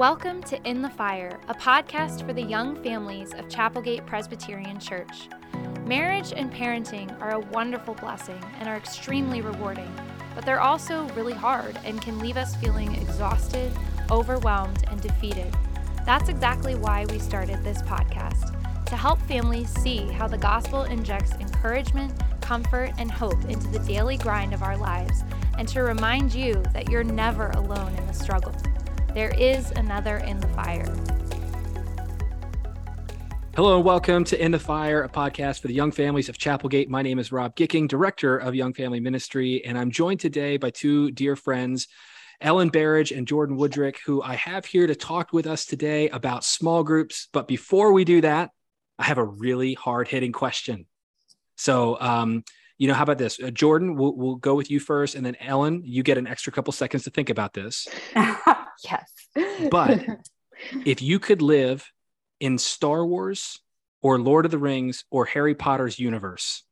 Welcome to In the Fire, a podcast for the young families of Chapelgate Presbyterian Church. Marriage and parenting are a wonderful blessing and are extremely rewarding, but they're also really hard and can leave us feeling exhausted, overwhelmed, and defeated. That's exactly why we started this podcast to help families see how the gospel injects encouragement, comfort, and hope into the daily grind of our lives, and to remind you that you're never alone in the struggle. There is another in the fire. Hello and welcome to In the Fire, a podcast for the young families of Chapelgate. My name is Rob Gicking, director of Young Family Ministry, and I'm joined today by two dear friends, Ellen Berridge and Jordan Woodrick, who I have here to talk with us today about small groups. But before we do that, I have a really hard hitting question. So, um, you know, how about this? Uh, Jordan, we'll, we'll go with you first. And then Ellen, you get an extra couple seconds to think about this. yes. but if you could live in Star Wars or Lord of the Rings or Harry Potter's universe,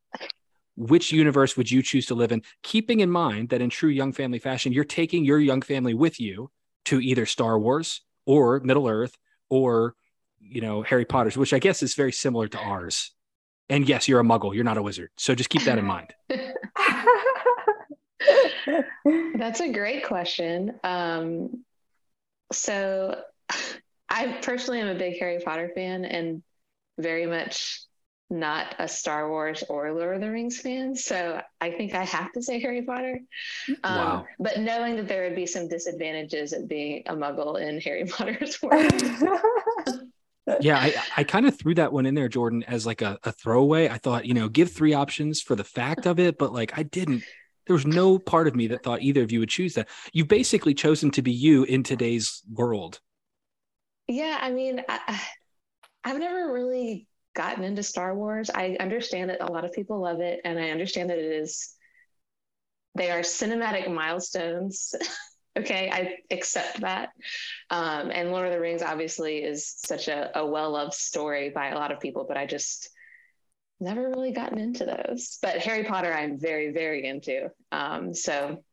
which universe would you choose to live in? Keeping in mind that in true young family fashion, you're taking your young family with you to either Star Wars or Middle Earth or, you know, Harry Potter's, which I guess is very similar to ours. And yes, you're a muggle, you're not a wizard. So just keep that in mind. That's a great question. Um, so, I personally am a big Harry Potter fan and very much not a Star Wars or Lord of the Rings fan. So, I think I have to say Harry Potter. Um, wow. But knowing that there would be some disadvantages of being a muggle in Harry Potter's world yeah, I, I kind of threw that one in there, Jordan, as like a, a throwaway. I thought, you know, give three options for the fact of it, but like I didn't. There was no part of me that thought either of you would choose that. You've basically chosen to be you in today's world. Yeah, I mean, I, I've never really gotten into Star Wars. I understand that a lot of people love it, and I understand that it is. They are cinematic milestones okay i accept that. Um, and lord of the rings obviously is such a, a well-loved story by a lot of people but i just never really gotten into those. But harry potter i'm very very into. Um, so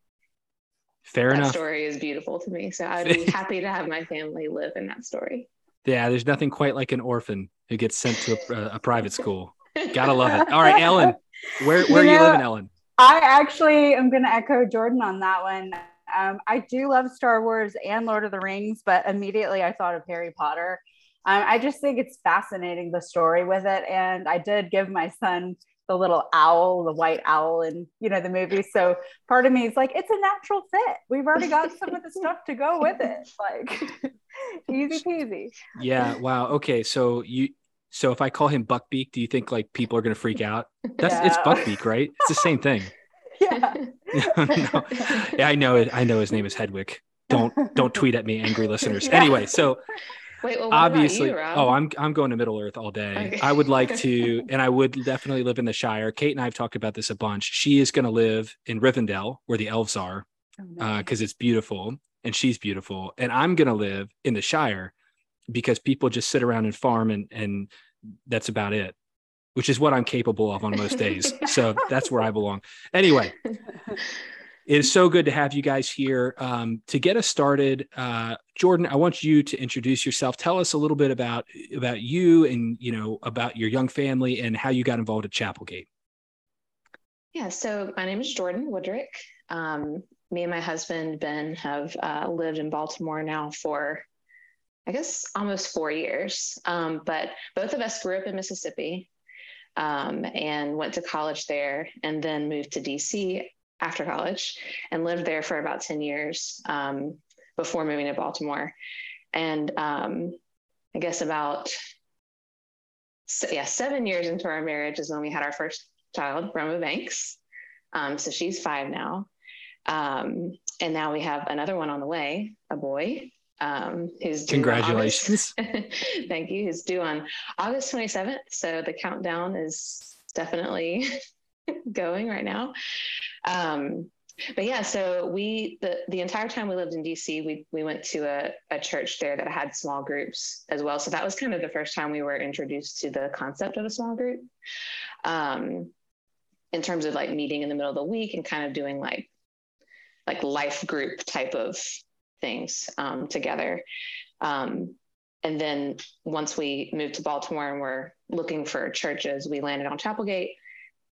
fair that enough. story is beautiful to me. So i'd be happy to have my family live in that story. Yeah there's nothing quite like an orphan who gets sent to a, a private school. Gotta love it. All right ellen where, where you are know, you living ellen? I actually am going to echo Jordan on that one. Um, I do love Star Wars and Lord of the Rings, but immediately I thought of Harry Potter. Um, I just think it's fascinating the story with it, and I did give my son the little owl, the white owl, and you know the movie. So part of me is like, it's a natural fit. We've already got some of the stuff to go with it, like easy peasy. Yeah. Wow. Okay. So you. So if I call him Buckbeak, do you think like people are going to freak out? That's yeah. it's Buckbeak, right? It's the same thing. yeah. No. Yeah, I know it. I know his name is Hedwig. Don't don't tweet at me, angry listeners. Yeah. Anyway, so Wait, well, obviously, you, oh, I'm I'm going to Middle Earth all day. Okay. I would like to, and I would definitely live in the Shire. Kate and I have talked about this a bunch. She is going to live in Rivendell, where the elves are, because oh, nice. uh, it's beautiful, and she's beautiful. And I'm going to live in the Shire because people just sit around and farm, and and that's about it which is what I'm capable of on most days. so that's where I belong. Anyway, it is so good to have you guys here. Um, to get us started, uh, Jordan, I want you to introduce yourself. Tell us a little bit about about you and you know about your young family and how you got involved at Chapelgate. Yeah, so my name is Jordan Woodrick. Um, me and my husband Ben have uh, lived in Baltimore now for I guess almost four years. Um, but both of us grew up in Mississippi um, and went to college there and then moved to DC after college and lived there for about 10 years um, before moving to Baltimore. And um, I guess about yeah, seven years into our marriage is when we had our first child, Roma Banks. Um, so she's five now. Um, and now we have another one on the way, a boy um, who's congratulations. Thank you. Who's due on August 27th. So the countdown is definitely going right now. Um, but yeah, so we the the entire time we lived in DC, we we went to a, a church there that had small groups as well. So that was kind of the first time we were introduced to the concept of a small group. Um, in terms of like meeting in the middle of the week and kind of doing like like life group type of things um, together. Um, and then once we moved to Baltimore and we're looking for churches, we landed on Chapelgate.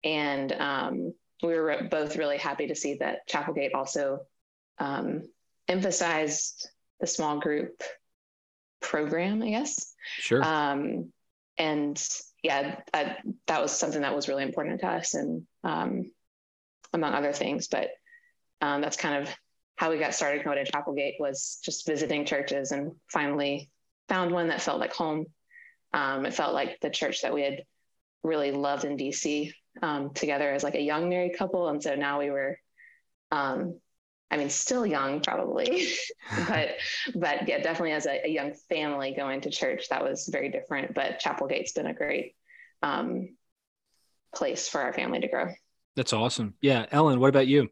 And um, we were both really happy to see that Chapelgate also um, emphasized the small group program, I guess. Sure. Um, and yeah, I, that was something that was really important to us, and um, among other things. But um, that's kind of how we got started going to Chapelgate was just visiting churches, and finally found one that felt like home. Um, it felt like the church that we had really loved in DC um, together as like a young married couple, and so now we were um, I mean, still young probably, but but yeah, definitely as a, a, young family going to church, that was very different. But Chapelgate's been a great um, place for our family to grow. That's awesome. Yeah, Ellen, what about you?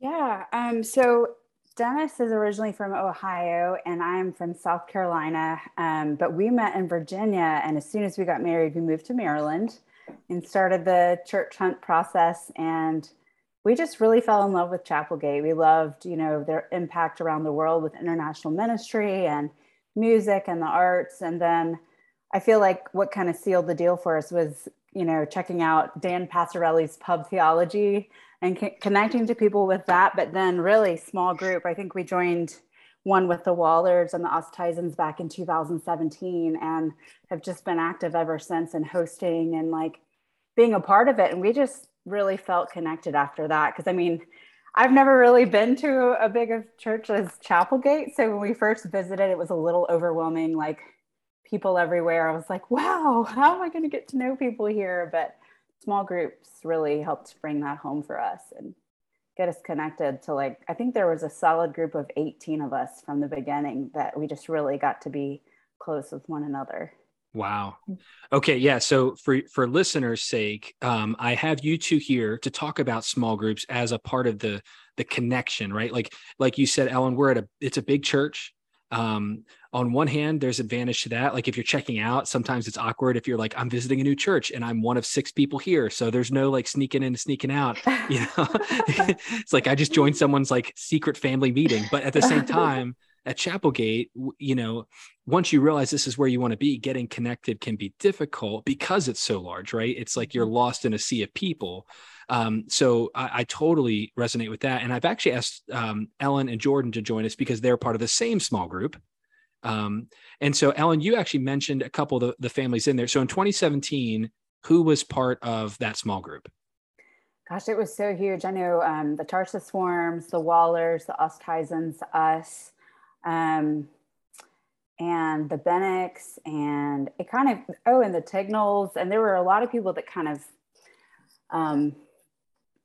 Yeah, um, so Dennis is originally from Ohio, and I'm from South Carolina. Um, but we met in Virginia, and as soon as we got married, we moved to Maryland and started the church hunt process and we just really fell in love with Chapelgate. We loved, you know, their impact around the world with international ministry and music and the arts. And then I feel like what kind of sealed the deal for us was, you know, checking out Dan Passarelli's pub theology and c- connecting to people with that. But then really small group. I think we joined one with the Wallers and the Oosthuizens back in 2017 and have just been active ever since and hosting and like being a part of it. And we just really felt connected after that. Cause I mean, I've never really been to a big of church as Chapelgate. So when we first visited, it was a little overwhelming, like people everywhere. I was like, wow, how am I going to get to know people here? But small groups really helped bring that home for us and get us connected to like, I think there was a solid group of 18 of us from the beginning that we just really got to be close with one another. Wow. Okay. Yeah. So for for listeners' sake, um, I have you two here to talk about small groups as a part of the the connection, right? Like like you said, Ellen, we're at a it's a big church. Um, on one hand, there's advantage to that. Like if you're checking out, sometimes it's awkward if you're like, I'm visiting a new church and I'm one of six people here. So there's no like sneaking in, sneaking out. You know, it's like I just joined someone's like secret family meeting. But at the same time, at Chapelgate, you know, once you realize this is where you want to be, getting connected can be difficult because it's so large, right? It's like you're mm-hmm. lost in a sea of people. Um, so I, I, totally resonate with that. And I've actually asked um, Ellen and Jordan to join us because they're part of the same small group. Um, and so, Ellen, you actually mentioned a couple of the, the families in there. So in 2017, who was part of that small group? Gosh, it was so huge. I know um, the Tarsus Swarms, the Wallers, the Oosthuizens, us um, and the Bennecks, and it kind of, oh, and the Tignals. And there were a lot of people that kind of um,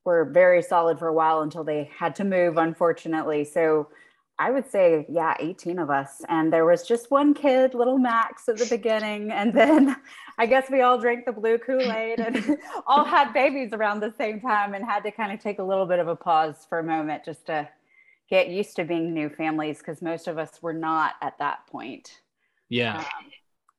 were very solid for a while until they had to move, unfortunately. So I would say, yeah, 18 of us. And there was just one kid, little Max, at the beginning. And then I guess we all drank the blue Kool Aid and all had babies around the same time and had to kind of take a little bit of a pause for a moment just to get used to being new families because most of us were not at that point. Yeah. Um,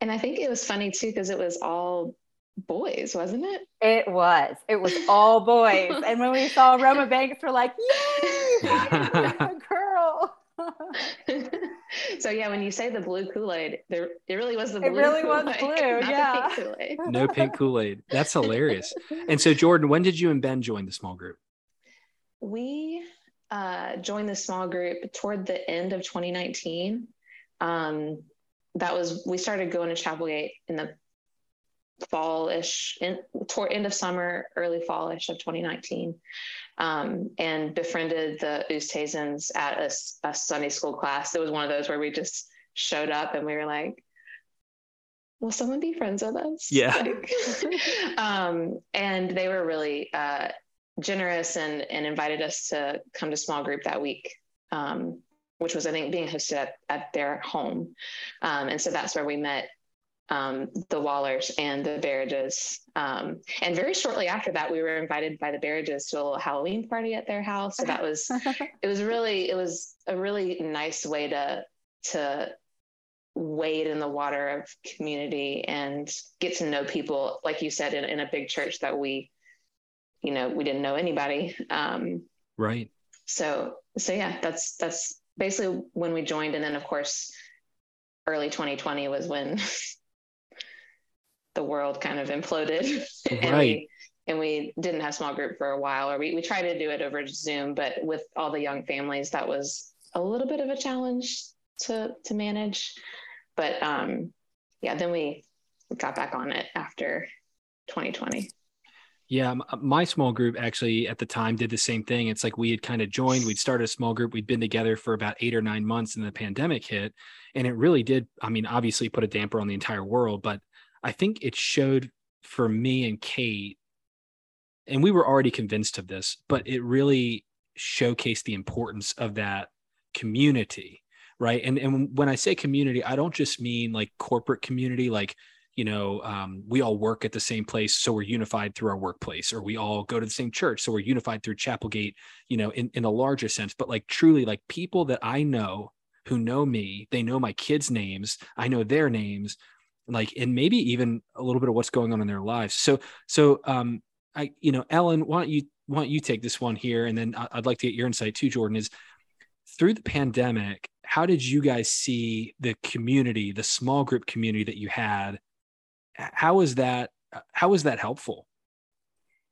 and I think it was funny too because it was all boys, wasn't it? It was. It was all boys. and when we saw Roma Banks, we're like, yay, a girl. so yeah, when you say the blue Kool-Aid, there it really was the blue. It really Kool-Aid, was blue, yeah. Pink no pink Kool-Aid. That's hilarious. And so Jordan, when did you and Ben join the small group? We uh, joined the small group toward the end of 2019. Um, that was we started going to Chapelgate in the fallish, in, toward end of summer, early fallish of 2019, um, and befriended the Oosthuizens at a, a Sunday school class. It was one of those where we just showed up and we were like, will someone be friends with us? Yeah. Like, um, and they were really uh, generous and, and invited us to come to small group that week, um, which was, I think, being hosted at, at their home. Um, and so that's where we met um, the Wallers and the Berridges. Um, and very shortly after that, we were invited by the Berridges to a little Halloween party at their house. So that was, it was really, it was a really nice way to, to wade in the water of community and get to know people, like you said, in, in a big church that we you know we didn't know anybody um, right so so yeah that's that's basically when we joined and then of course early 2020 was when the world kind of imploded. Right. and, we, and we didn't have small group for a while, or we, we tried to do it over Zoom, but with all the young families, that was a little bit of a challenge to, to manage. But um, yeah, then we got back on it after 2020. Yeah, my small group actually at the time did the same thing. It's like we had kind of joined, we'd started a small group, we'd been together for about eight or nine months, and the pandemic hit. And it really did, I mean, obviously put a damper on the entire world, but I think it showed for me and Kate, and we were already convinced of this, but it really showcased the importance of that community. Right. And, and when I say community, I don't just mean like corporate community, like you know um, we all work at the same place so we're unified through our workplace or we all go to the same church so we're unified through chapelgate you know in, in a larger sense but like truly like people that i know who know me they know my kids names i know their names like and maybe even a little bit of what's going on in their lives. So so um i you know ellen why don't you why don't you take this one here? And then i'd like to get your insight too jordan is through the pandemic how did you guys see the community the small group community that you had? How was that how was that helpful?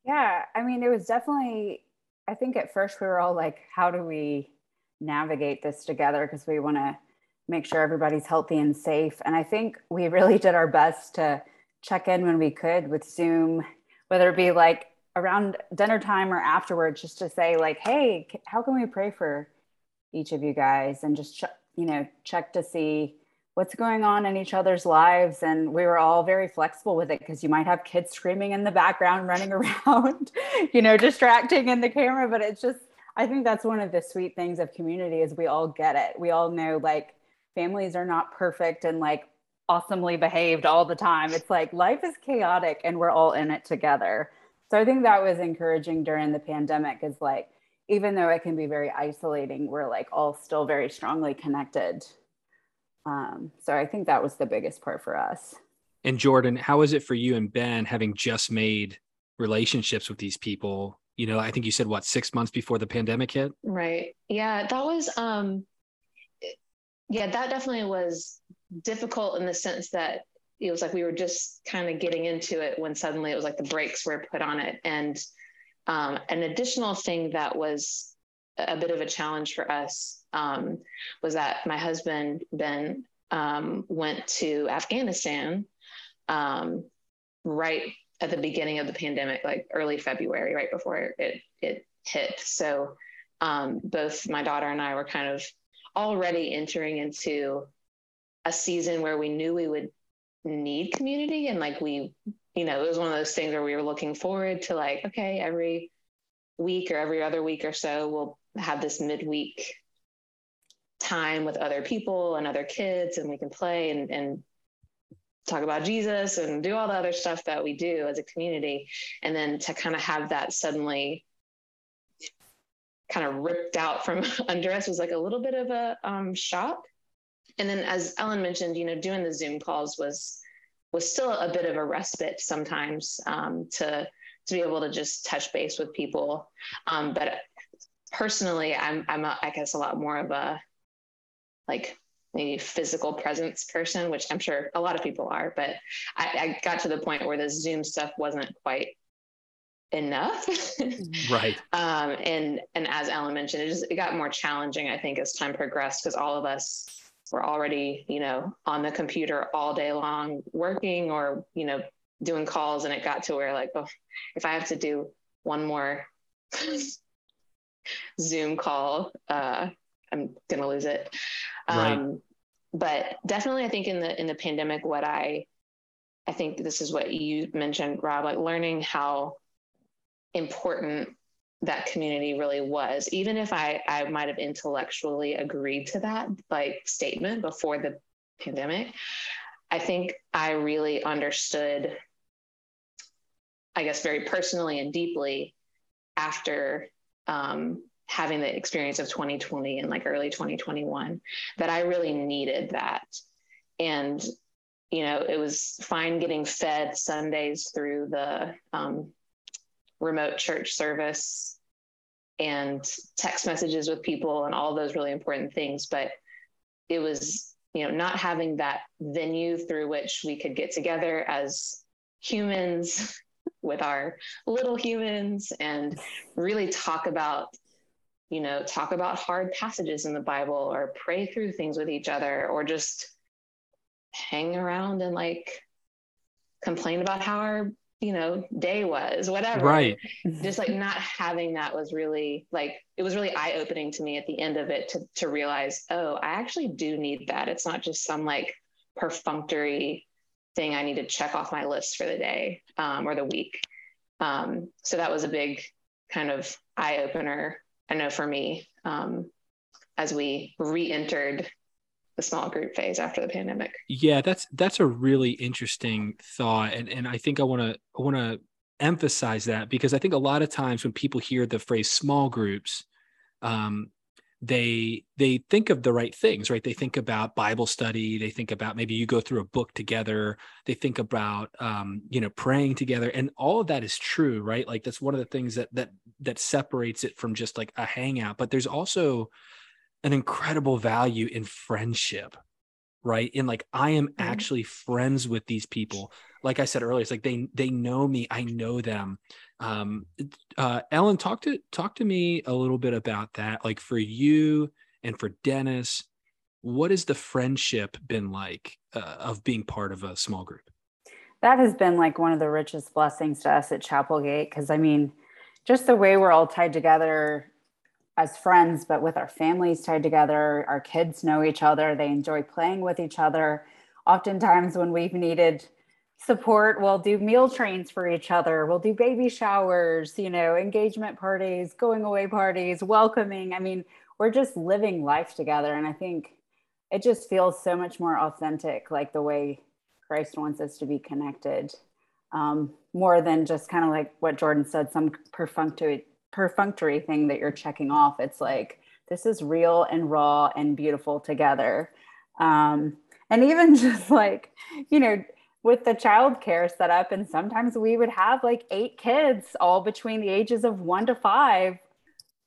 Yeah i mean it was definitely i think at first we were all like how do we navigate this together? Because we want to make sure everybody's healthy and safe. And i think we really did our best to check in when we could with zoom whether it be like around dinner time or afterwards just to say like hey how can we pray for each of you guys? And just ch- you know check to see what's going on in each other's lives. And we were all very flexible with it because you might have kids screaming in the background running around you know distracting in the camera. But it's just i think that's one of the sweet things of community is we all get it. We all know like families are not perfect and like awesomely behaved all the time it's like life is chaotic and we're all in it together so i think that was encouraging during the pandemic is like even though it can be very isolating we're like all still very strongly connected um, so I think that was the biggest part for us. And Jordan, how is it for you and Ben having just made relationships with these people? You know, I think you said what six months before the pandemic hit. Right. Yeah, that was. um Yeah, that definitely was difficult in the sense that it was like we were just kind of getting into it when suddenly it was like the brakes were put on it. And um, an additional thing that was a bit of a challenge for us um, was that my husband Ben um, went to Afghanistan um, right at the beginning of the pandemic, like early February, right before it it hit. So um, both my daughter and I were kind of already entering into a season where we knew we would need community and like we you know it was one of those things where we were looking forward to like okay every week or every other week or so we'll have this midweek time with other people and other kids and we can play and, and talk about Jesus and do all the other stuff that we do as a community. And then to kind of have that suddenly kind of ripped out from under us was like a little bit of a um, shock. And then as Ellen mentioned, you know, doing the Zoom calls was was still a bit of a respite sometimes um, to to be able to just touch base with people. Um, but personally, I'm I'm a, I guess a lot more of a like maybe physical presence person, which I'm sure a lot of people are, but I, I got to the point where the Zoom stuff wasn't quite enough. right. Um, and and as Ellen mentioned, it just it got more challenging, I think, as time progressed, because all of us were already, you know, on the computer all day long working or, you know, doing calls. And it got to where like, oh, if I have to do one more Zoom call, uh, I'm gonna lose it. Right. Um, but definitely, I think in the in the pandemic, what I I think this is what you mentioned, Rob, like learning how important that community really was. Even if I I might have intellectually agreed to that like statement before the pandemic, I think I really understood, I guess, very personally and deeply after um, having the experience of 2020 and like early 2021 that I really needed that. And, you know, it was fine getting fed Sundays through the um, remote church service and text messages with people and all those really important things. But it was you know, not having that venue through which we could get together as humans with our little humans and really talk about you know talk about hard passages in the bible or pray through things with each other or just hang around and like complain about how our you know day was whatever. Right. Just like not having that was really like it was really eye opening to me at the end of it to to realize oh i actually do need that. It's not just some like perfunctory thing i need to check off my list for the day um, or the week. Um, so that was a big kind of eye opener i know for me um, as we re-entered the small group phase after the pandemic. Yeah, that's that's a really interesting thought, and and I think I want to I want to emphasize that because I think a lot of times when people hear the phrase small groups, um, they they think of the right things, right? They think about Bible study, they think about maybe you go through a book together, they think about um, you know praying together, and all of that is true, right? Like that's one of the things that that that separates it from just like a hangout. But there's also an incredible value in friendship right? In like i am mm-hmm. actually friends with these people. Like i said earlier it's like they they know me i know them. Um uh ellen talk to talk to me a little bit about that like for you and for dennis what has the friendship been like uh, of being part of a small group? That has been like one of the richest blessings to us at chapelgate because i mean just the way we're all tied together as friends, but with our families tied together. Our kids know each other, they enjoy playing with each other. Oftentimes, when we've needed support, we'll do meal trains for each other, we'll do baby showers, you know, engagement parties, going away parties, welcoming. I mean, we're just living life together. And I think it just feels so much more authentic, like the way Christ wants us to be connected. Um, more than just kind of like what Jordan said, some perfunctory perfunctory thing that you're checking off. It's like, this is real and raw and beautiful together. Um, and even just like, you know, with the childcare set up, and sometimes we would have like eight kids all between the ages of one to five,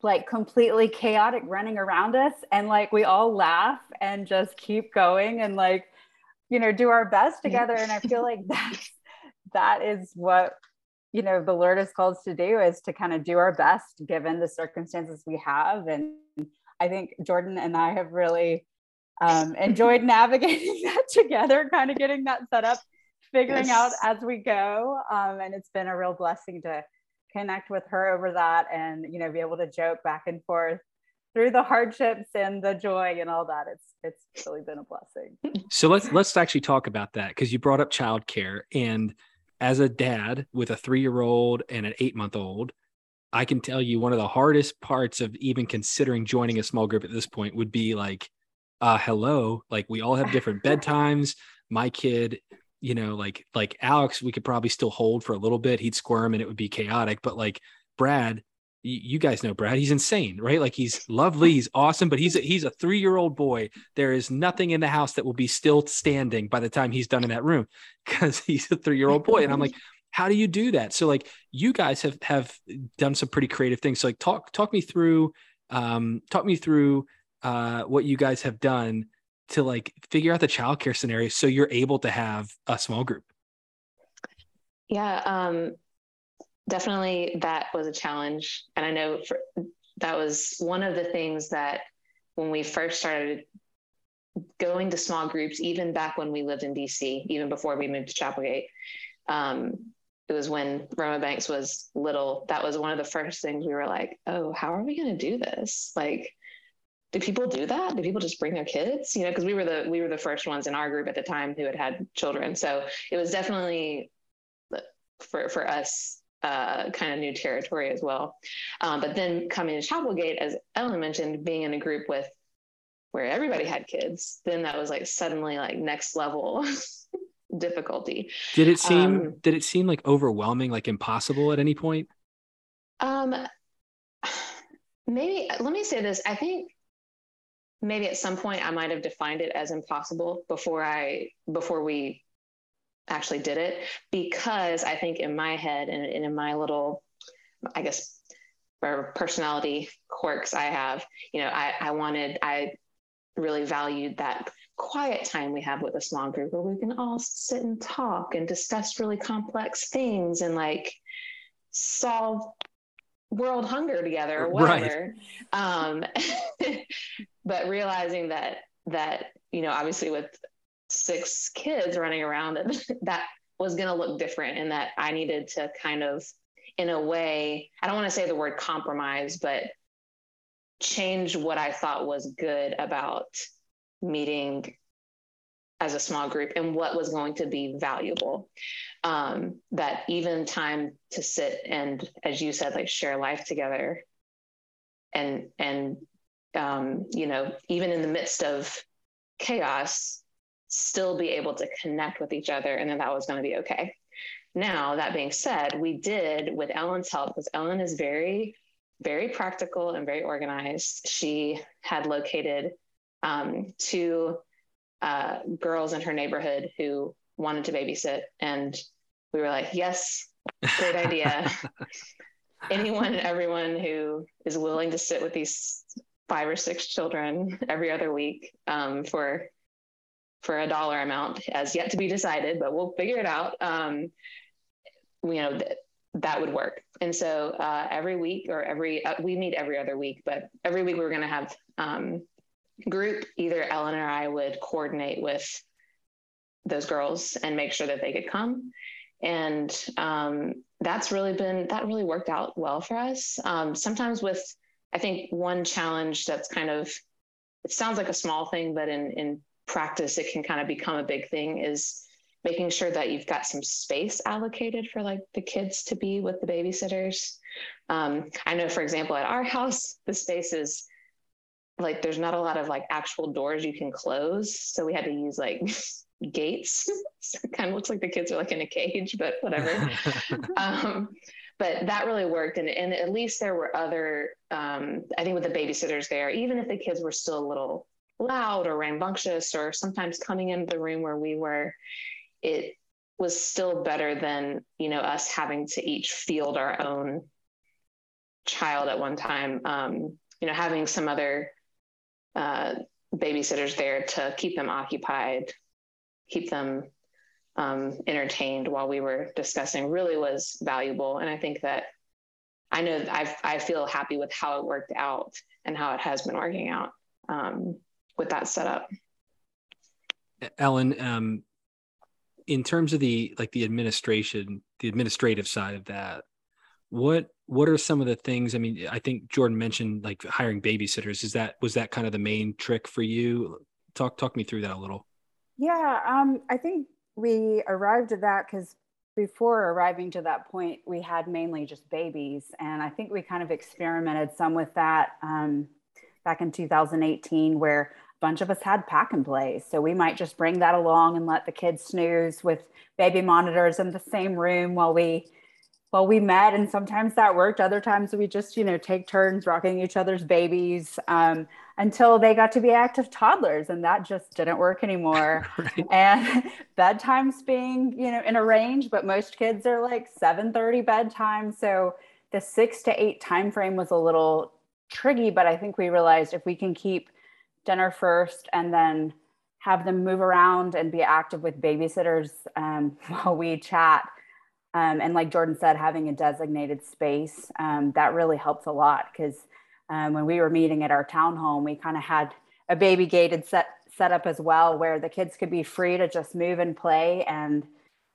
like completely chaotic running around us. And like we all laugh and just keep going and like, you know, do our best together. And I feel like that's that is what you know the Lord has called us to do is to kind of do our best given the circumstances we have. And I think Jordan and I have really um, enjoyed navigating that together, kind of getting that set up, figuring yes. out as we go. Um, and it's been a real blessing to connect with her over that and you know be able to joke back and forth through the hardships and the joy and all that it's it's really been a blessing so let's let's actually talk about that because you brought up childcare and as a dad with a three year old and an eight month old, I can tell you one of the hardest parts of even considering joining a small group at this point would be like, uh, hello, like we all have different bedtimes. My kid, you know, like like Alex, we could probably still hold for a little bit. He'd squirm and it would be chaotic. But like Brad, you guys know Brad. He's insane, right? Like he's lovely, he's awesome, but he's a, he's a three year old boy. There is nothing in the house that will be still standing by the time he's done in that room because he's a three year old boy. And I'm like, how do you do that? So like you guys have have done some pretty creative things. So like talk talk me through um talk me through uh what you guys have done to like figure out the childcare scenario so you're able to have a small group. Yeah, um definitely that was a challenge. And I know for, that was one of the things that when we first started going to small groups, even back when we lived in DC, even before we moved to Chapelgate, um, it was when Roma Banks was little. That was one of the first things we were like, oh, how are we going to do this? Like, do people do that? Do people just bring their kids? You know, because we were the we were the first ones in our group at the time who had had children. So it was definitely for for us uh, kind of new territory as well. Um, but then coming to Chapelgate, as Ellen mentioned, being in a group with where everybody had kids, then that was like suddenly like next level difficulty. Did it seem um, did it seem like overwhelming, like impossible at any point? Um, maybe let me say this. I think maybe at some point I might have defined it as impossible before I before we actually did it because I think in my head and, and in my little, I guess, personality quirks I have, you know, I, I wanted, I really valued that quiet time we have with a small group where we can all sit and talk and discuss really complex things and like solve world hunger together or whatever right. um, but realizing that that you know obviously with six kids running around that that was going to look different and that i needed to kind of in a way i don't want to say the word compromise but change what i thought was good about meeting as a small group and what was going to be valuable. Um, that even time to sit and as you said like share life together and and um, you know even in the midst of chaos still be able to connect with each other and then that was going to be okay now that being said we did with ellen's help because ellen is very very practical and very organized she had located um, two uh, girls in her neighborhood who wanted to babysit. And we were like, yes, great idea. Anyone and everyone who is willing to sit with these five or six children every other week um, for for a dollar amount as yet to be decided, but we'll figure it out. Um, you know, th- that would work. And so uh, every week or every, uh, we meet every other week, but every week we are going to have um, group, either Ellen or I would coordinate with those girls and make sure that they could come. And um, that's really been, that really worked out well for us. Um, sometimes with, I think one challenge that's kind of, it sounds like a small thing, but in, in practice, it can kind of become a big thing is making sure that you've got some space allocated for like the kids to be with the babysitters. Um, I know, for example, at our house, the space is like there's not a lot of like actual doors you can close. So we had to use like gates. so it kind of looks like the kids are like in a cage, but whatever. um, but that really worked. And, and at least there were other, um, I think with the babysitters there, even if the kids were still a little loud or rambunctious or sometimes coming into the room where we were, it was still better than, you know, us having to each field our own child at one time. Um, you know, having some other uh, babysitters there to keep them occupied, keep them um, entertained while we were discussing really was valuable. And I think that I know I, I feel happy with how it worked out and how it has been working out um, with that setup. Ellen, um, in terms of the like the administration, the administrative side of that, what what are some of the things i mean i think jordan mentioned like hiring babysitters. Is that was that kind of the main trick for you? Talk talk me through that a little. Yeah um, i think we arrived at that because before arriving to that point we had mainly just babies and i think we kind of experimented some with that um, back in 2018 where a bunch of us had pack and play. So we might just bring that along and let the kids snooze with baby monitors in the same room while we well we met. And sometimes that worked. Other times we just you know take turns rocking each other's babies um, until they got to be active toddlers and that just didn't work anymore. Right. and bedtimes being you know in a range but most kids are like 7.30 bedtime. So the six to eight time frame was a little tricky but i think we realized if we can keep dinner first and then have them move around and be active with babysitters um, while we chat. Um, and like Jordan said, having a designated space, um, that really helps a lot because um, when we were meeting at our townhome, we kind of had a baby gated set, set up as well where the kids could be free to just move and play and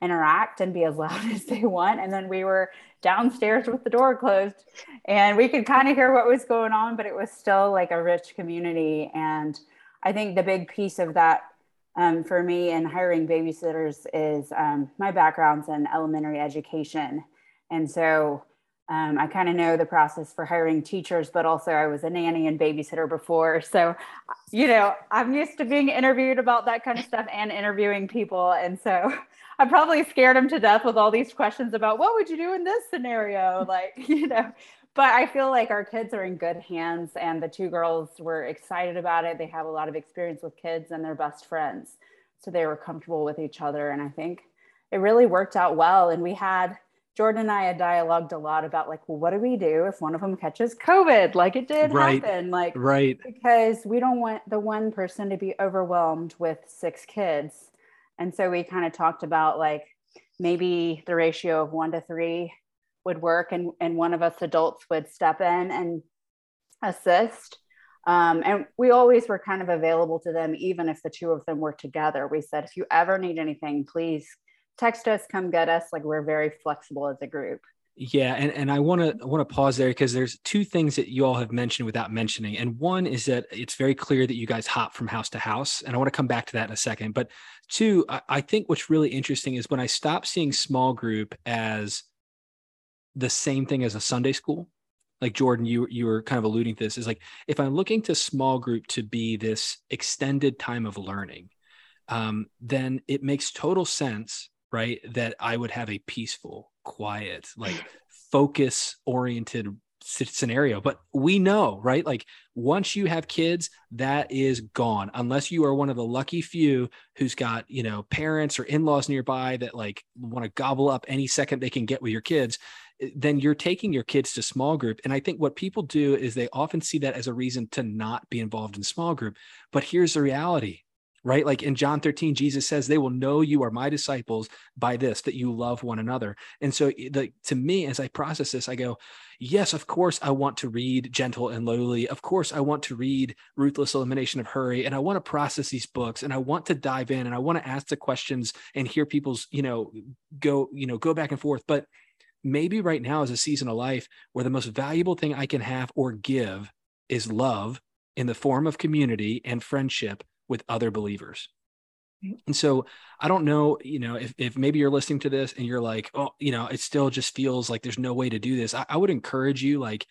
interact and be as loud as they want. And then we were downstairs with the door closed and we could kind of hear what was going on, but it was still like a rich community. And I think the big piece of that um, for me in hiring babysitters is um, my background's in elementary education. And so um, I kind of know the process for hiring teachers, but also I was a nanny and babysitter before. So, you know, I'm used to being interviewed about that kind of stuff and interviewing people. And so I probably scared them to death with all these questions about what would you do in this scenario? Like, you know, but I feel like our kids are in good hands, and the two girls were excited about it. They have a lot of experience with kids, and they're best friends, so they were comfortable with each other. And I think it really worked out well. And we had Jordan and I had dialogued a lot about like, well, what do we do if one of them catches COVID? Like it did right. happen. Like, right. Because we don't want the one person to be overwhelmed with six kids. And so we kind of talked about like maybe the ratio of one to three would work and, and one of us adults would step in and assist. Um, and we always were kind of available to them, even if the two of them were together. We said, if you ever need anything, please text us, come get us. Like we're very flexible as a group. Yeah, and, and I want to I want to pause there because there's two things that you all have mentioned without mentioning, and one is that it's very clear that you guys hop from house to house, and I want to come back to that in a second. But two, I, I think what's really interesting is when I stop seeing small group as the same thing as a Sunday school, like Jordan, you you were kind of alluding to this, is like if I'm looking to small group to be this extended time of learning, um, then it makes total sense right? That I would have a peaceful, quiet, like focus oriented scenario. But we know, right? Like once you have kids, that is gone. Unless you are one of the lucky few who's got, you know, parents or in laws nearby that like want to gobble up any second they can get with your kids eh, then you're taking your kids to small group. And I think what people do is they often see that as a reason to not be involved in small group. But here's the reality right? Like in John 13, Jesus says, They will know you are my disciples by this, that you love one another. And so, the, to me, as I process this, I go, Yes, of course, I want to read Gentle and Lowly. Of course, I want to read Ruthless Elimination of Hurry. And I want to process these books and I want to dive in and I want to ask the questions and hear people's, you know, go, you know, go back and forth. But maybe right now is a season of life where the most valuable thing I can have or give is love in the form of community and friendship with other believers. Mm-hmm. And so I don't know, you know, if, if maybe you're listening to this and you're like, oh, you know, it still just feels like there's no way to do this. I, I would encourage you, like,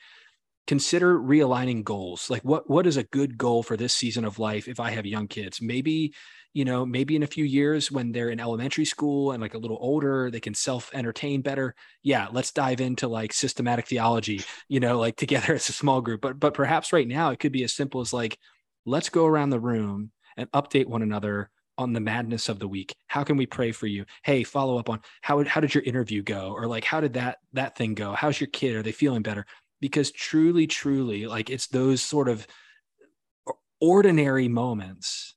consider realigning goals. Like what what is a good goal for this season of life if I have young kids? Maybe, you know, maybe in a few years when they're in elementary school and like a little older, they can self-entertain better. Yeah, let's dive into like systematic theology, you know, like together as a small group. But but perhaps right now it could be as simple as like, let's go around the room and update one another on the madness of the week. How can we pray for you? Hey follow up on how how did your interview go? Or like how did that that thing go? How's your kid? Are they feeling better? Because truly truly like it's those sort of ordinary moments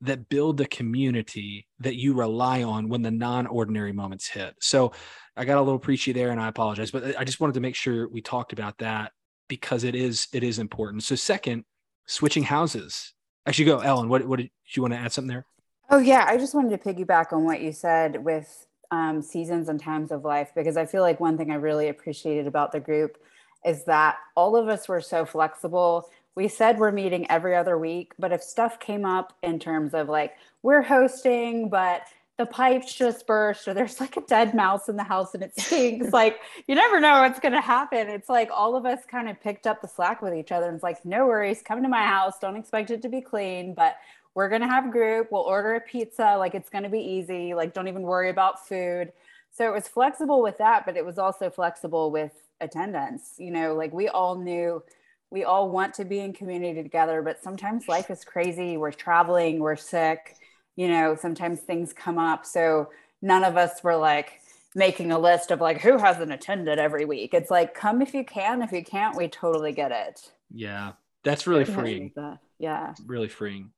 that build the community that you rely on when the non-ordinary moments hit. So i got a little preachy there and i apologize but i just wanted to make sure we talked about that because it is it is important. So second switching houses Actually, go, Ellen. What what did you want to add something there? Oh yeah, I just wanted to piggyback on what you said with um, seasons and times of life because I feel like one thing I really appreciated about the group is that all of us were so flexible. We said we're meeting every other week, but if stuff came up in terms of like we're hosting, but the pipes just burst or there's like a dead mouse in the house and it stinks. Like you never know what's going to happen. It's like all of us kind of picked up the slack with each other. And it's like no worries come to my house. Don't expect it to be clean but we're going to have a group. We'll order a pizza. Like it's going to be easy. Like don't even worry about food. So it was flexible with that but it was also flexible with attendance. You know like we all knew we all want to be in community together but sometimes life is crazy. We're traveling we're sick you know, sometimes things come up. So none of us were like making a list of like who hasn't attended every week. It's like come if you can. If you can't, we totally get it. Yeah. That's really freeing. That. Yeah. Really freeing.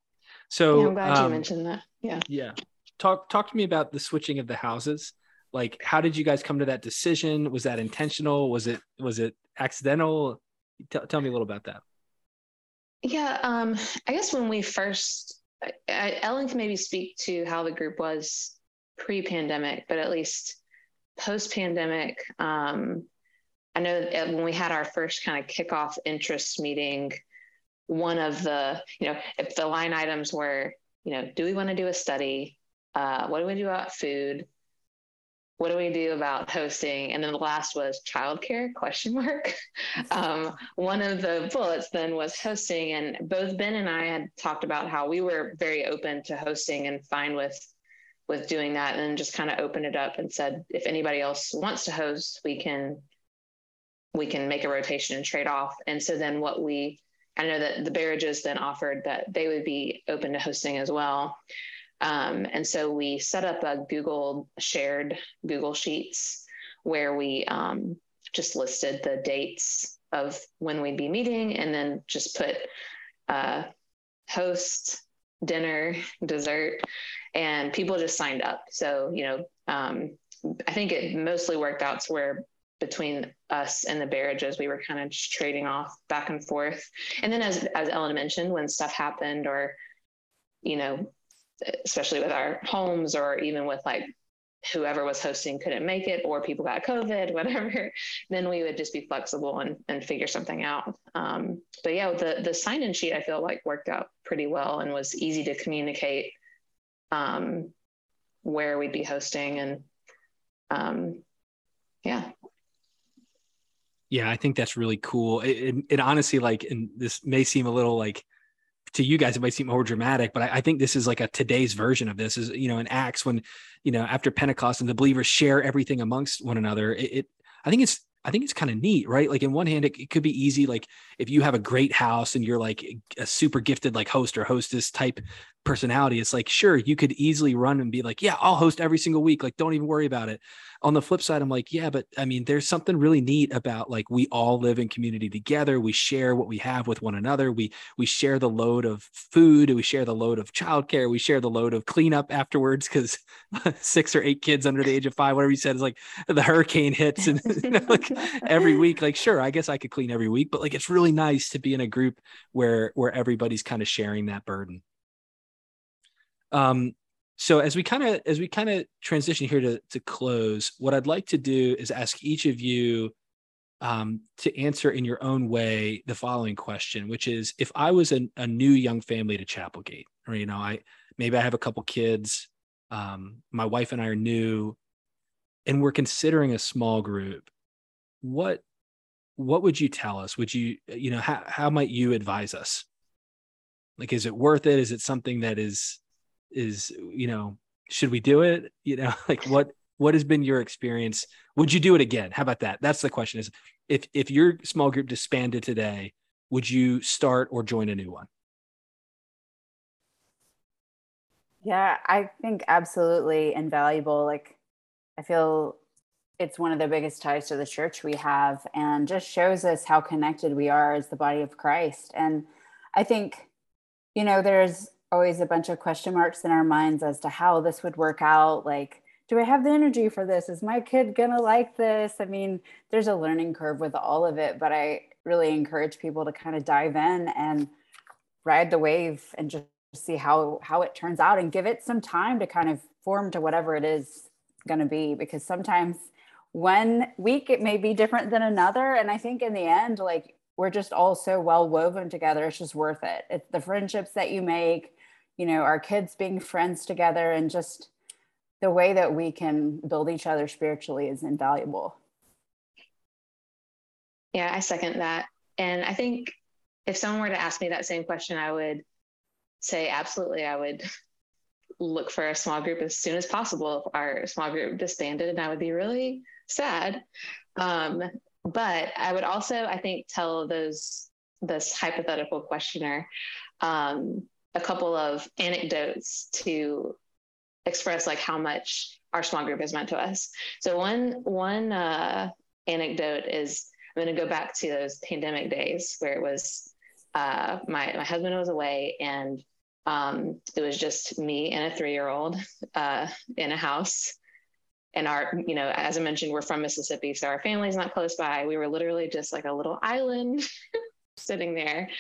So yeah, I'm glad um, you mentioned that. Yeah. Yeah. Talk talk to me about the switching of the houses. Like how did you guys come to that decision? Was that intentional? Was it was it accidental? T- tell me a little about that. Yeah, um, I guess when we first I, Ellen can maybe speak to how the group was pre-pandemic, but at least post-pandemic, um, I know when we had our first kind of kickoff interest meeting, one of the, you know, if the line items were, you know, do we want to do a study? Uh, what do we do about food? What do we do about hosting? And then the last was childcare question mark. um, one of the bullets then was hosting, and both Ben and I had talked about how we were very open to hosting and fine with with doing that, and just kind of opened it up and said, if anybody else wants to host, we can we can make a rotation and trade off. And so then what we I know that the Berridges then offered that they would be open to hosting as well. Um, and so we set up a Google shared Google Sheets where we um, just listed the dates of when we'd be meeting and then just put uh, host, dinner, dessert, and people just signed up. So, you know, um, I think it mostly worked out to where between us and the Berridges, we were kind of just trading off back and forth. And then, as as Ellen mentioned, when stuff happened, or you know, especially with our homes, or even with like whoever was hosting couldn't make it or people got covid whatever then we would just be flexible and, and figure something out. Um, but yeah the the sign in sheet i feel like worked out pretty well and was easy to communicate um, where we'd be hosting and um, yeah. Yeah i think that's really cool. It, it, it honestly like and this may seem a little like to you guys it might seem more dramatic but I, I, think this is like a today's version of this is you know in acts when you know after pentecost and the believers share everything amongst one another it, it i think it's I think it's kind of neat, right? Like in one hand, it, it, could be easy. Like if you have a great house and you're like a super gifted like host or hostess type personality, it's like sure you could easily run and be like, yeah, I'll host every single week. Like don't even worry about it. On the flip side, I'm like, yeah, but I mean, there's something really neat about like we all live in community together. We share what we have with one another. We we share the load of food. We share the load of childcare. We share the load of cleanup afterwards because six or eight kids under the age of five, whatever you said, is like the hurricane hits and you know, like every week. Like sure, I guess I could clean every week, but like it's really nice to be in a group where where everybody's kind of sharing that burden. Um, so as we kind of as we kind of transition here to to close, what I'd like to do is ask each of you um, to answer in your own way the following question, which is if I was a, a new young family to Chapelgate, or you know, I maybe I have a couple kids, um, my wife and I are new, and we're considering a small group, what what would you tell us? Would you you know how how might you advise us? Like, is it worth it? Is it something that is is you know should we do it? You know like what what has been your experience? Would you do it again? How about that? That's the question is if if your small group disbanded today would you start or join a new one? Yeah i think absolutely invaluable. Like i feel it's one of the biggest ties to the church we have and just shows us how connected we are as the body of christ. And i think you know there's always a bunch of question marks in our minds as to how this would work out. Like, do I have the energy for this? Is my kid gonna like this? I mean, there's a learning curve with all of it, but I really encourage people to kind of dive in and ride the wave and just see how how it turns out and give it some time to kind of form to whatever it is going to be because sometimes one week it may be different than another and i think in the end like we're just all so well woven together it's just worth it it's the friendships that you make you know our kids being friends together and just the way that we can build each other spiritually is invaluable. Yeah i second that. And i think if someone were to ask me that same question i would say absolutely i would look for a small group as soon as possible. If our small group disbanded and i would be really sad. Um, but i would also i think tell those this hypothetical questioner um, a couple of anecdotes to express like how much our small group has meant to us. So one one uh, anecdote is I'm going to go back to those pandemic days where it was uh, my my husband was away and um, it was just me and a three year old uh, in a house. And our, you know, as I mentioned, we're from Mississippi, so our family's not close by. We were literally just like a little island sitting there.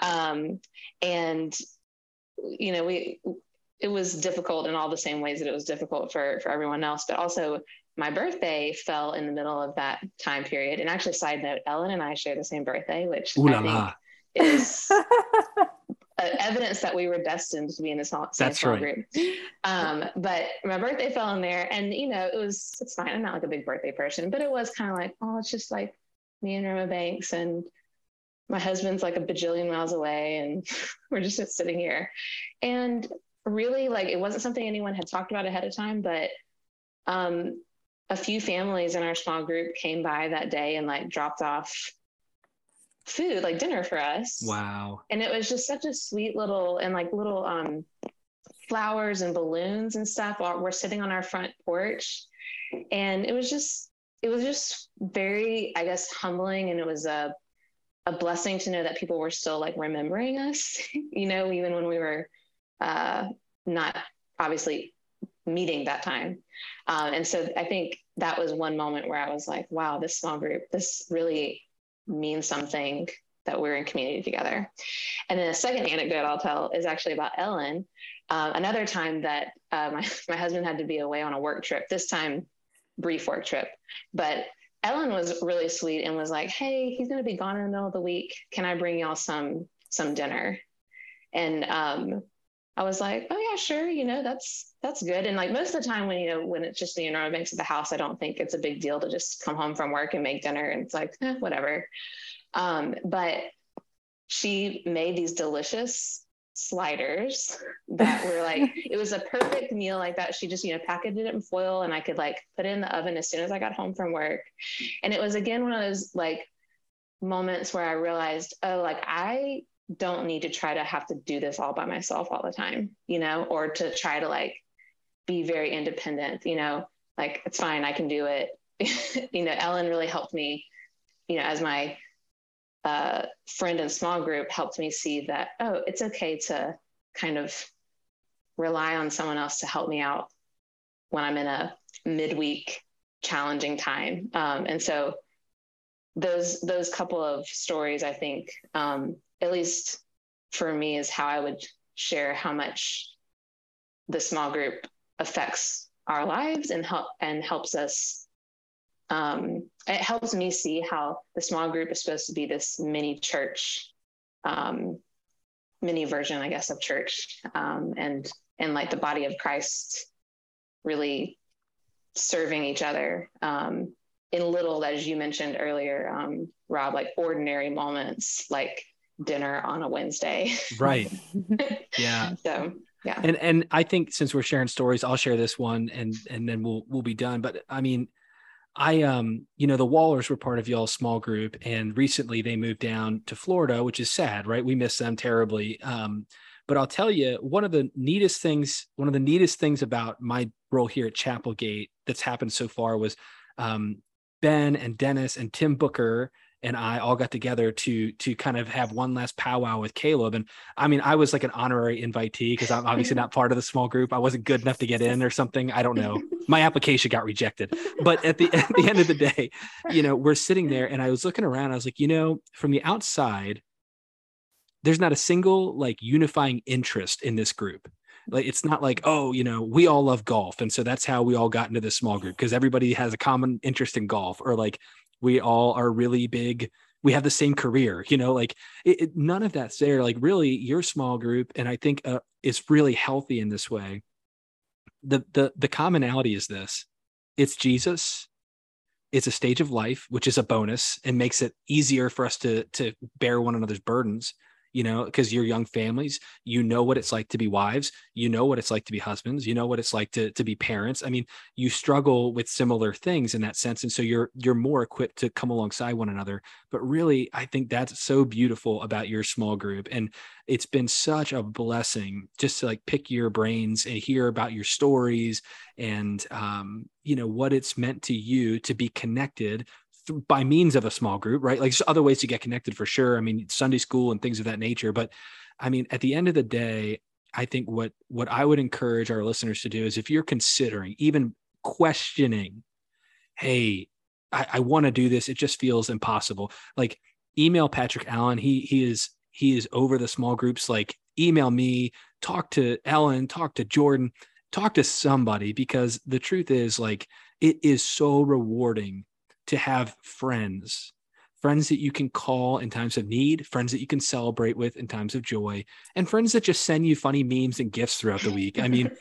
Um, and you know, we it was difficult in all the same ways that it was difficult for for everyone else, but also my birthday fell in the middle of that time period. And actually, side note, Ellen and I share the same birthday, which Ooh I think is evidence that we were destined to be in this small, That's small right. group. Um, but my birthday fell in there, and you know, it was it's fine. I'm not like a big birthday person, but it was kind of like, oh, it's just like me and Roma Banks and my husband's like a bajillion miles away and we're just sitting here. And really like it wasn't something anyone had talked about ahead of time but um, a few families in our small group came by that day and like dropped off food like dinner for us. Wow. And it was just such a sweet little and like little um flowers and balloons and stuff while we're sitting on our front porch. And it was just it was just very, I guess, humbling, and it was a a blessing to know that people were still like remembering us. you know, even when we were uh, not obviously meeting that time. Um, and so I think that was one moment where I was like, wow, this small group, this really means something that we're in community together. And then a second anecdote I'll tell is actually about Ellen. Uh, another time that uh, my, my husband had to be away on a work trip, this time brief work trip, but Ellen was really sweet and was like, "Hey, he's going to be gone in the middle of the week. Can I bring y'all some some dinner?" And um, I was like, "Oh yeah, sure. You know, that's that's good." And like most of the time, when you know when it's just you know makes at the house, I don't think it's a big deal to just come home from work and make dinner. And it's like eh, whatever. Um, but she made these delicious sliders that were like it was a perfect meal like that. She just you know packaged it in foil and i could like put it in the oven as soon as i got home from work. And it was again one of those like moments where i realized oh like i don't need to try to have to do this all by myself all the time you know or to try to like be very independent you know like it's fine i can do it. You know ellen really helped me you know as my uh, friend and small group helped me see that, oh, it's okay to kind of rely on someone else to help me out when I'm in a midweek challenging time. Um, and so those those couple of stories, I think, um, at least for me, is how I would share how much the small group affects our lives and help and helps us um, it helps me see how the small group is supposed to be this mini church, um, mini version, I guess, of church, um, and and like the body of Christ really serving each other um, in little, as you mentioned earlier, um, Rob, like ordinary moments, like dinner on a Wednesday. Right. yeah. so yeah. And and I think since we're sharing stories, I'll share this one and and then we'll we'll be done. But I mean, I um you know the Wallers were part of y'all's small group and recently they moved down to Florida which is sad right? We miss them terribly. Um but I'll tell you one of the neatest things one of the neatest things about my role here at Chapelgate that's happened so far was um Ben and Dennis and Tim Booker and I all got together to to kind of have one last powwow with Caleb. And I mean, I was like an honorary invitee because I'm obviously not part of the small group. I wasn't good enough to get in or something. I don't know. My application got rejected. But at the at the end of the day, you know, we're sitting there and I was looking around. I was like, you know, from the outside, there's not a single like unifying interest in this group like it's not like oh you know we all love golf and so that's how we all got into this small group because everybody has a common interest in golf or like we all are really big. We have the same career you know like it, it, none of that's there. Like really your small group and i think uh, is really healthy in this way. The the the commonality is this. It's jesus. It's a stage of life which is a bonus and makes it easier for us to to bear one another's burdens you know, because you're young families, you know what it's like to be wives, you know what it's like to be husbands, you know what it's like to to be parents. I mean, you struggle with similar things in that sense, and so you're you're more equipped to come alongside one another. But really, I think that's so beautiful about your small group, and it's been such a blessing just to like pick your brains and hear about your stories and um, you know what it's meant to you to be connected by means of a small group, right? Like other ways to get connected for sure. I mean, Sunday school and things of that nature. But I mean, at the end of the day, I think what what I would encourage our listeners to do is if you're considering, even questioning, hey, I, I want to do this, it just feels impossible. Like email Patrick Allen. He he is he is over the small groups. Like email me, talk to Ellen, talk to Jordan, talk to somebody because the truth is like it is so rewarding to have friends, friends that you can call in times of need, friends that you can celebrate with in times of joy, and friends that just send you funny memes and gifts throughout the week. I mean,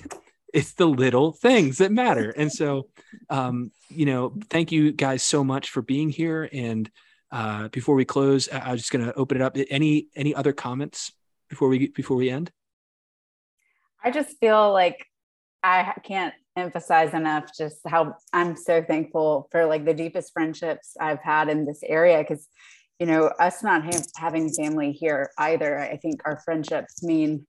it's the little things that matter. And so, um, you know, thank you guys so much for being here. And uh, before we close, I- I'm just going to open it up. Any any other comments before we before we end? I just feel like I can't emphasize enough just how I'm so thankful for like the deepest friendships I've had in this area because you know us not ha- having family here either I think our friendships mean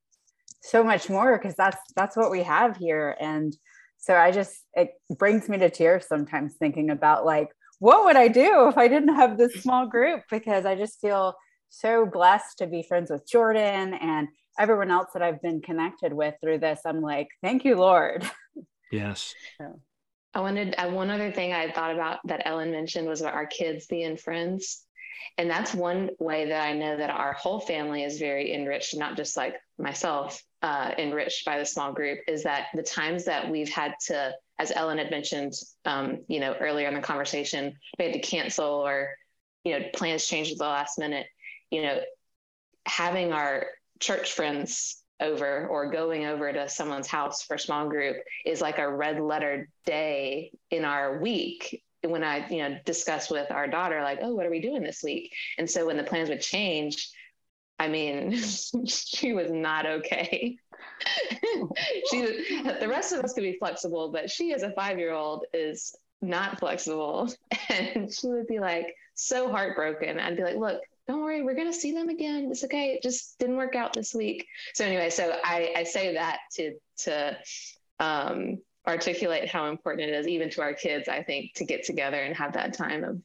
so much more because that's that's what we have here and so I just, it brings me to tears sometimes thinking about like, what would I do if I didn't have this small group? Because I just feel so blessed to be friends with Jordan and everyone else that I've been connected with through this. I'm like, thank you, Lord. Yes. So. I wanted uh, one other thing I thought about that Ellen mentioned was about our kids being friends. And that's one way that I know that our whole family is very enriched, not just like myself, uh, enriched by the small group, is that the times that we've had to, as Ellen had mentioned, um, you know, earlier in the conversation, we had to cancel or, you know, plans changed at the last minute, you know, having our church friends over or going over to someone's house for small group is like a red letter day in our week when I, you know, discuss with our daughter, like, oh, what are we doing this week? And so when the plans would change, I mean, she was not okay. she the rest of us could be flexible, but she as a five-year-old is not flexible. And she would be like so heartbroken. I'd be like, look, don't worry, we're gonna see them again. It's okay. It just didn't work out this week. So anyway, so I, I say that to to um articulate how important it is, even to our kids, I think, to get together and have that time of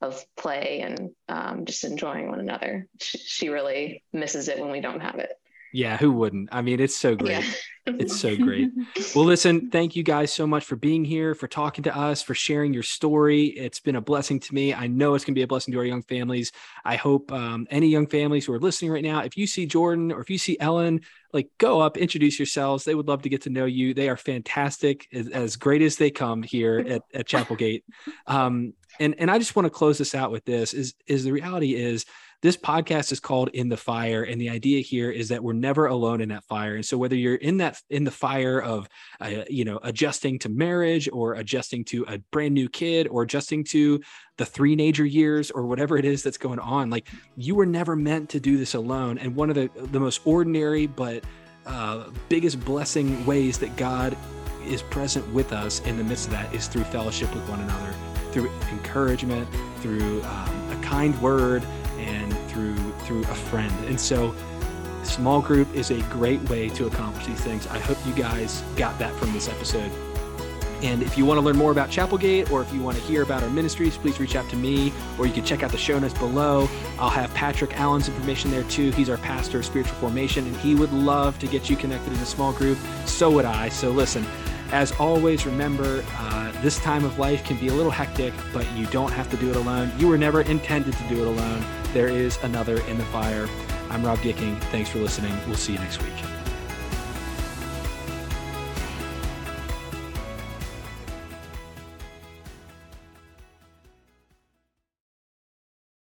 of play and um, just enjoying one another. She, she, really misses it when we don't have it. Yeah, who wouldn't? I mean, it's so great. Yeah. it's so great. Well, listen, thank you guys so much for being here, for talking to us, for sharing your story. It's been a blessing to me. I know it's going to be a blessing to our young families. I hope um, any young families who are listening right now, if you see Jordan or if you see Ellen, like go up, introduce yourselves. They would love to get to know you. They are fantastic, as, as great as they come here at, at Chapelgate. Um, and and I just want to close this out with this: is is the reality is this podcast is called in the fire and the idea here is that we're never alone in that fire. And so whether you're in that in the fire of uh, you know adjusting to marriage or adjusting to a brand new kid or adjusting to the three major years or whatever it is that's going on like you were never meant to do this alone. And one of the the most ordinary but uh, biggest blessing ways that god is present with us in the midst of that is through fellowship with one another through encouragement through um, a kind word through through a friend. And so small group is a great way to accomplish these things. I hope you guys got that from this episode. And if you want to learn more about Chapelgate or if you want to hear about our ministries, please reach out to me or you can check out the show notes below. I'll have Patrick Allen's information there too. He's our pastor of spiritual formation and he would love to get you connected in a small group. So would I. So listen, as always, remember uh, this time of life can be a little hectic, but you don't have to do it alone. You were never intended to do it alone. There is another in the fire. I'm Rob Gicking. Thanks for listening. We'll see you next week.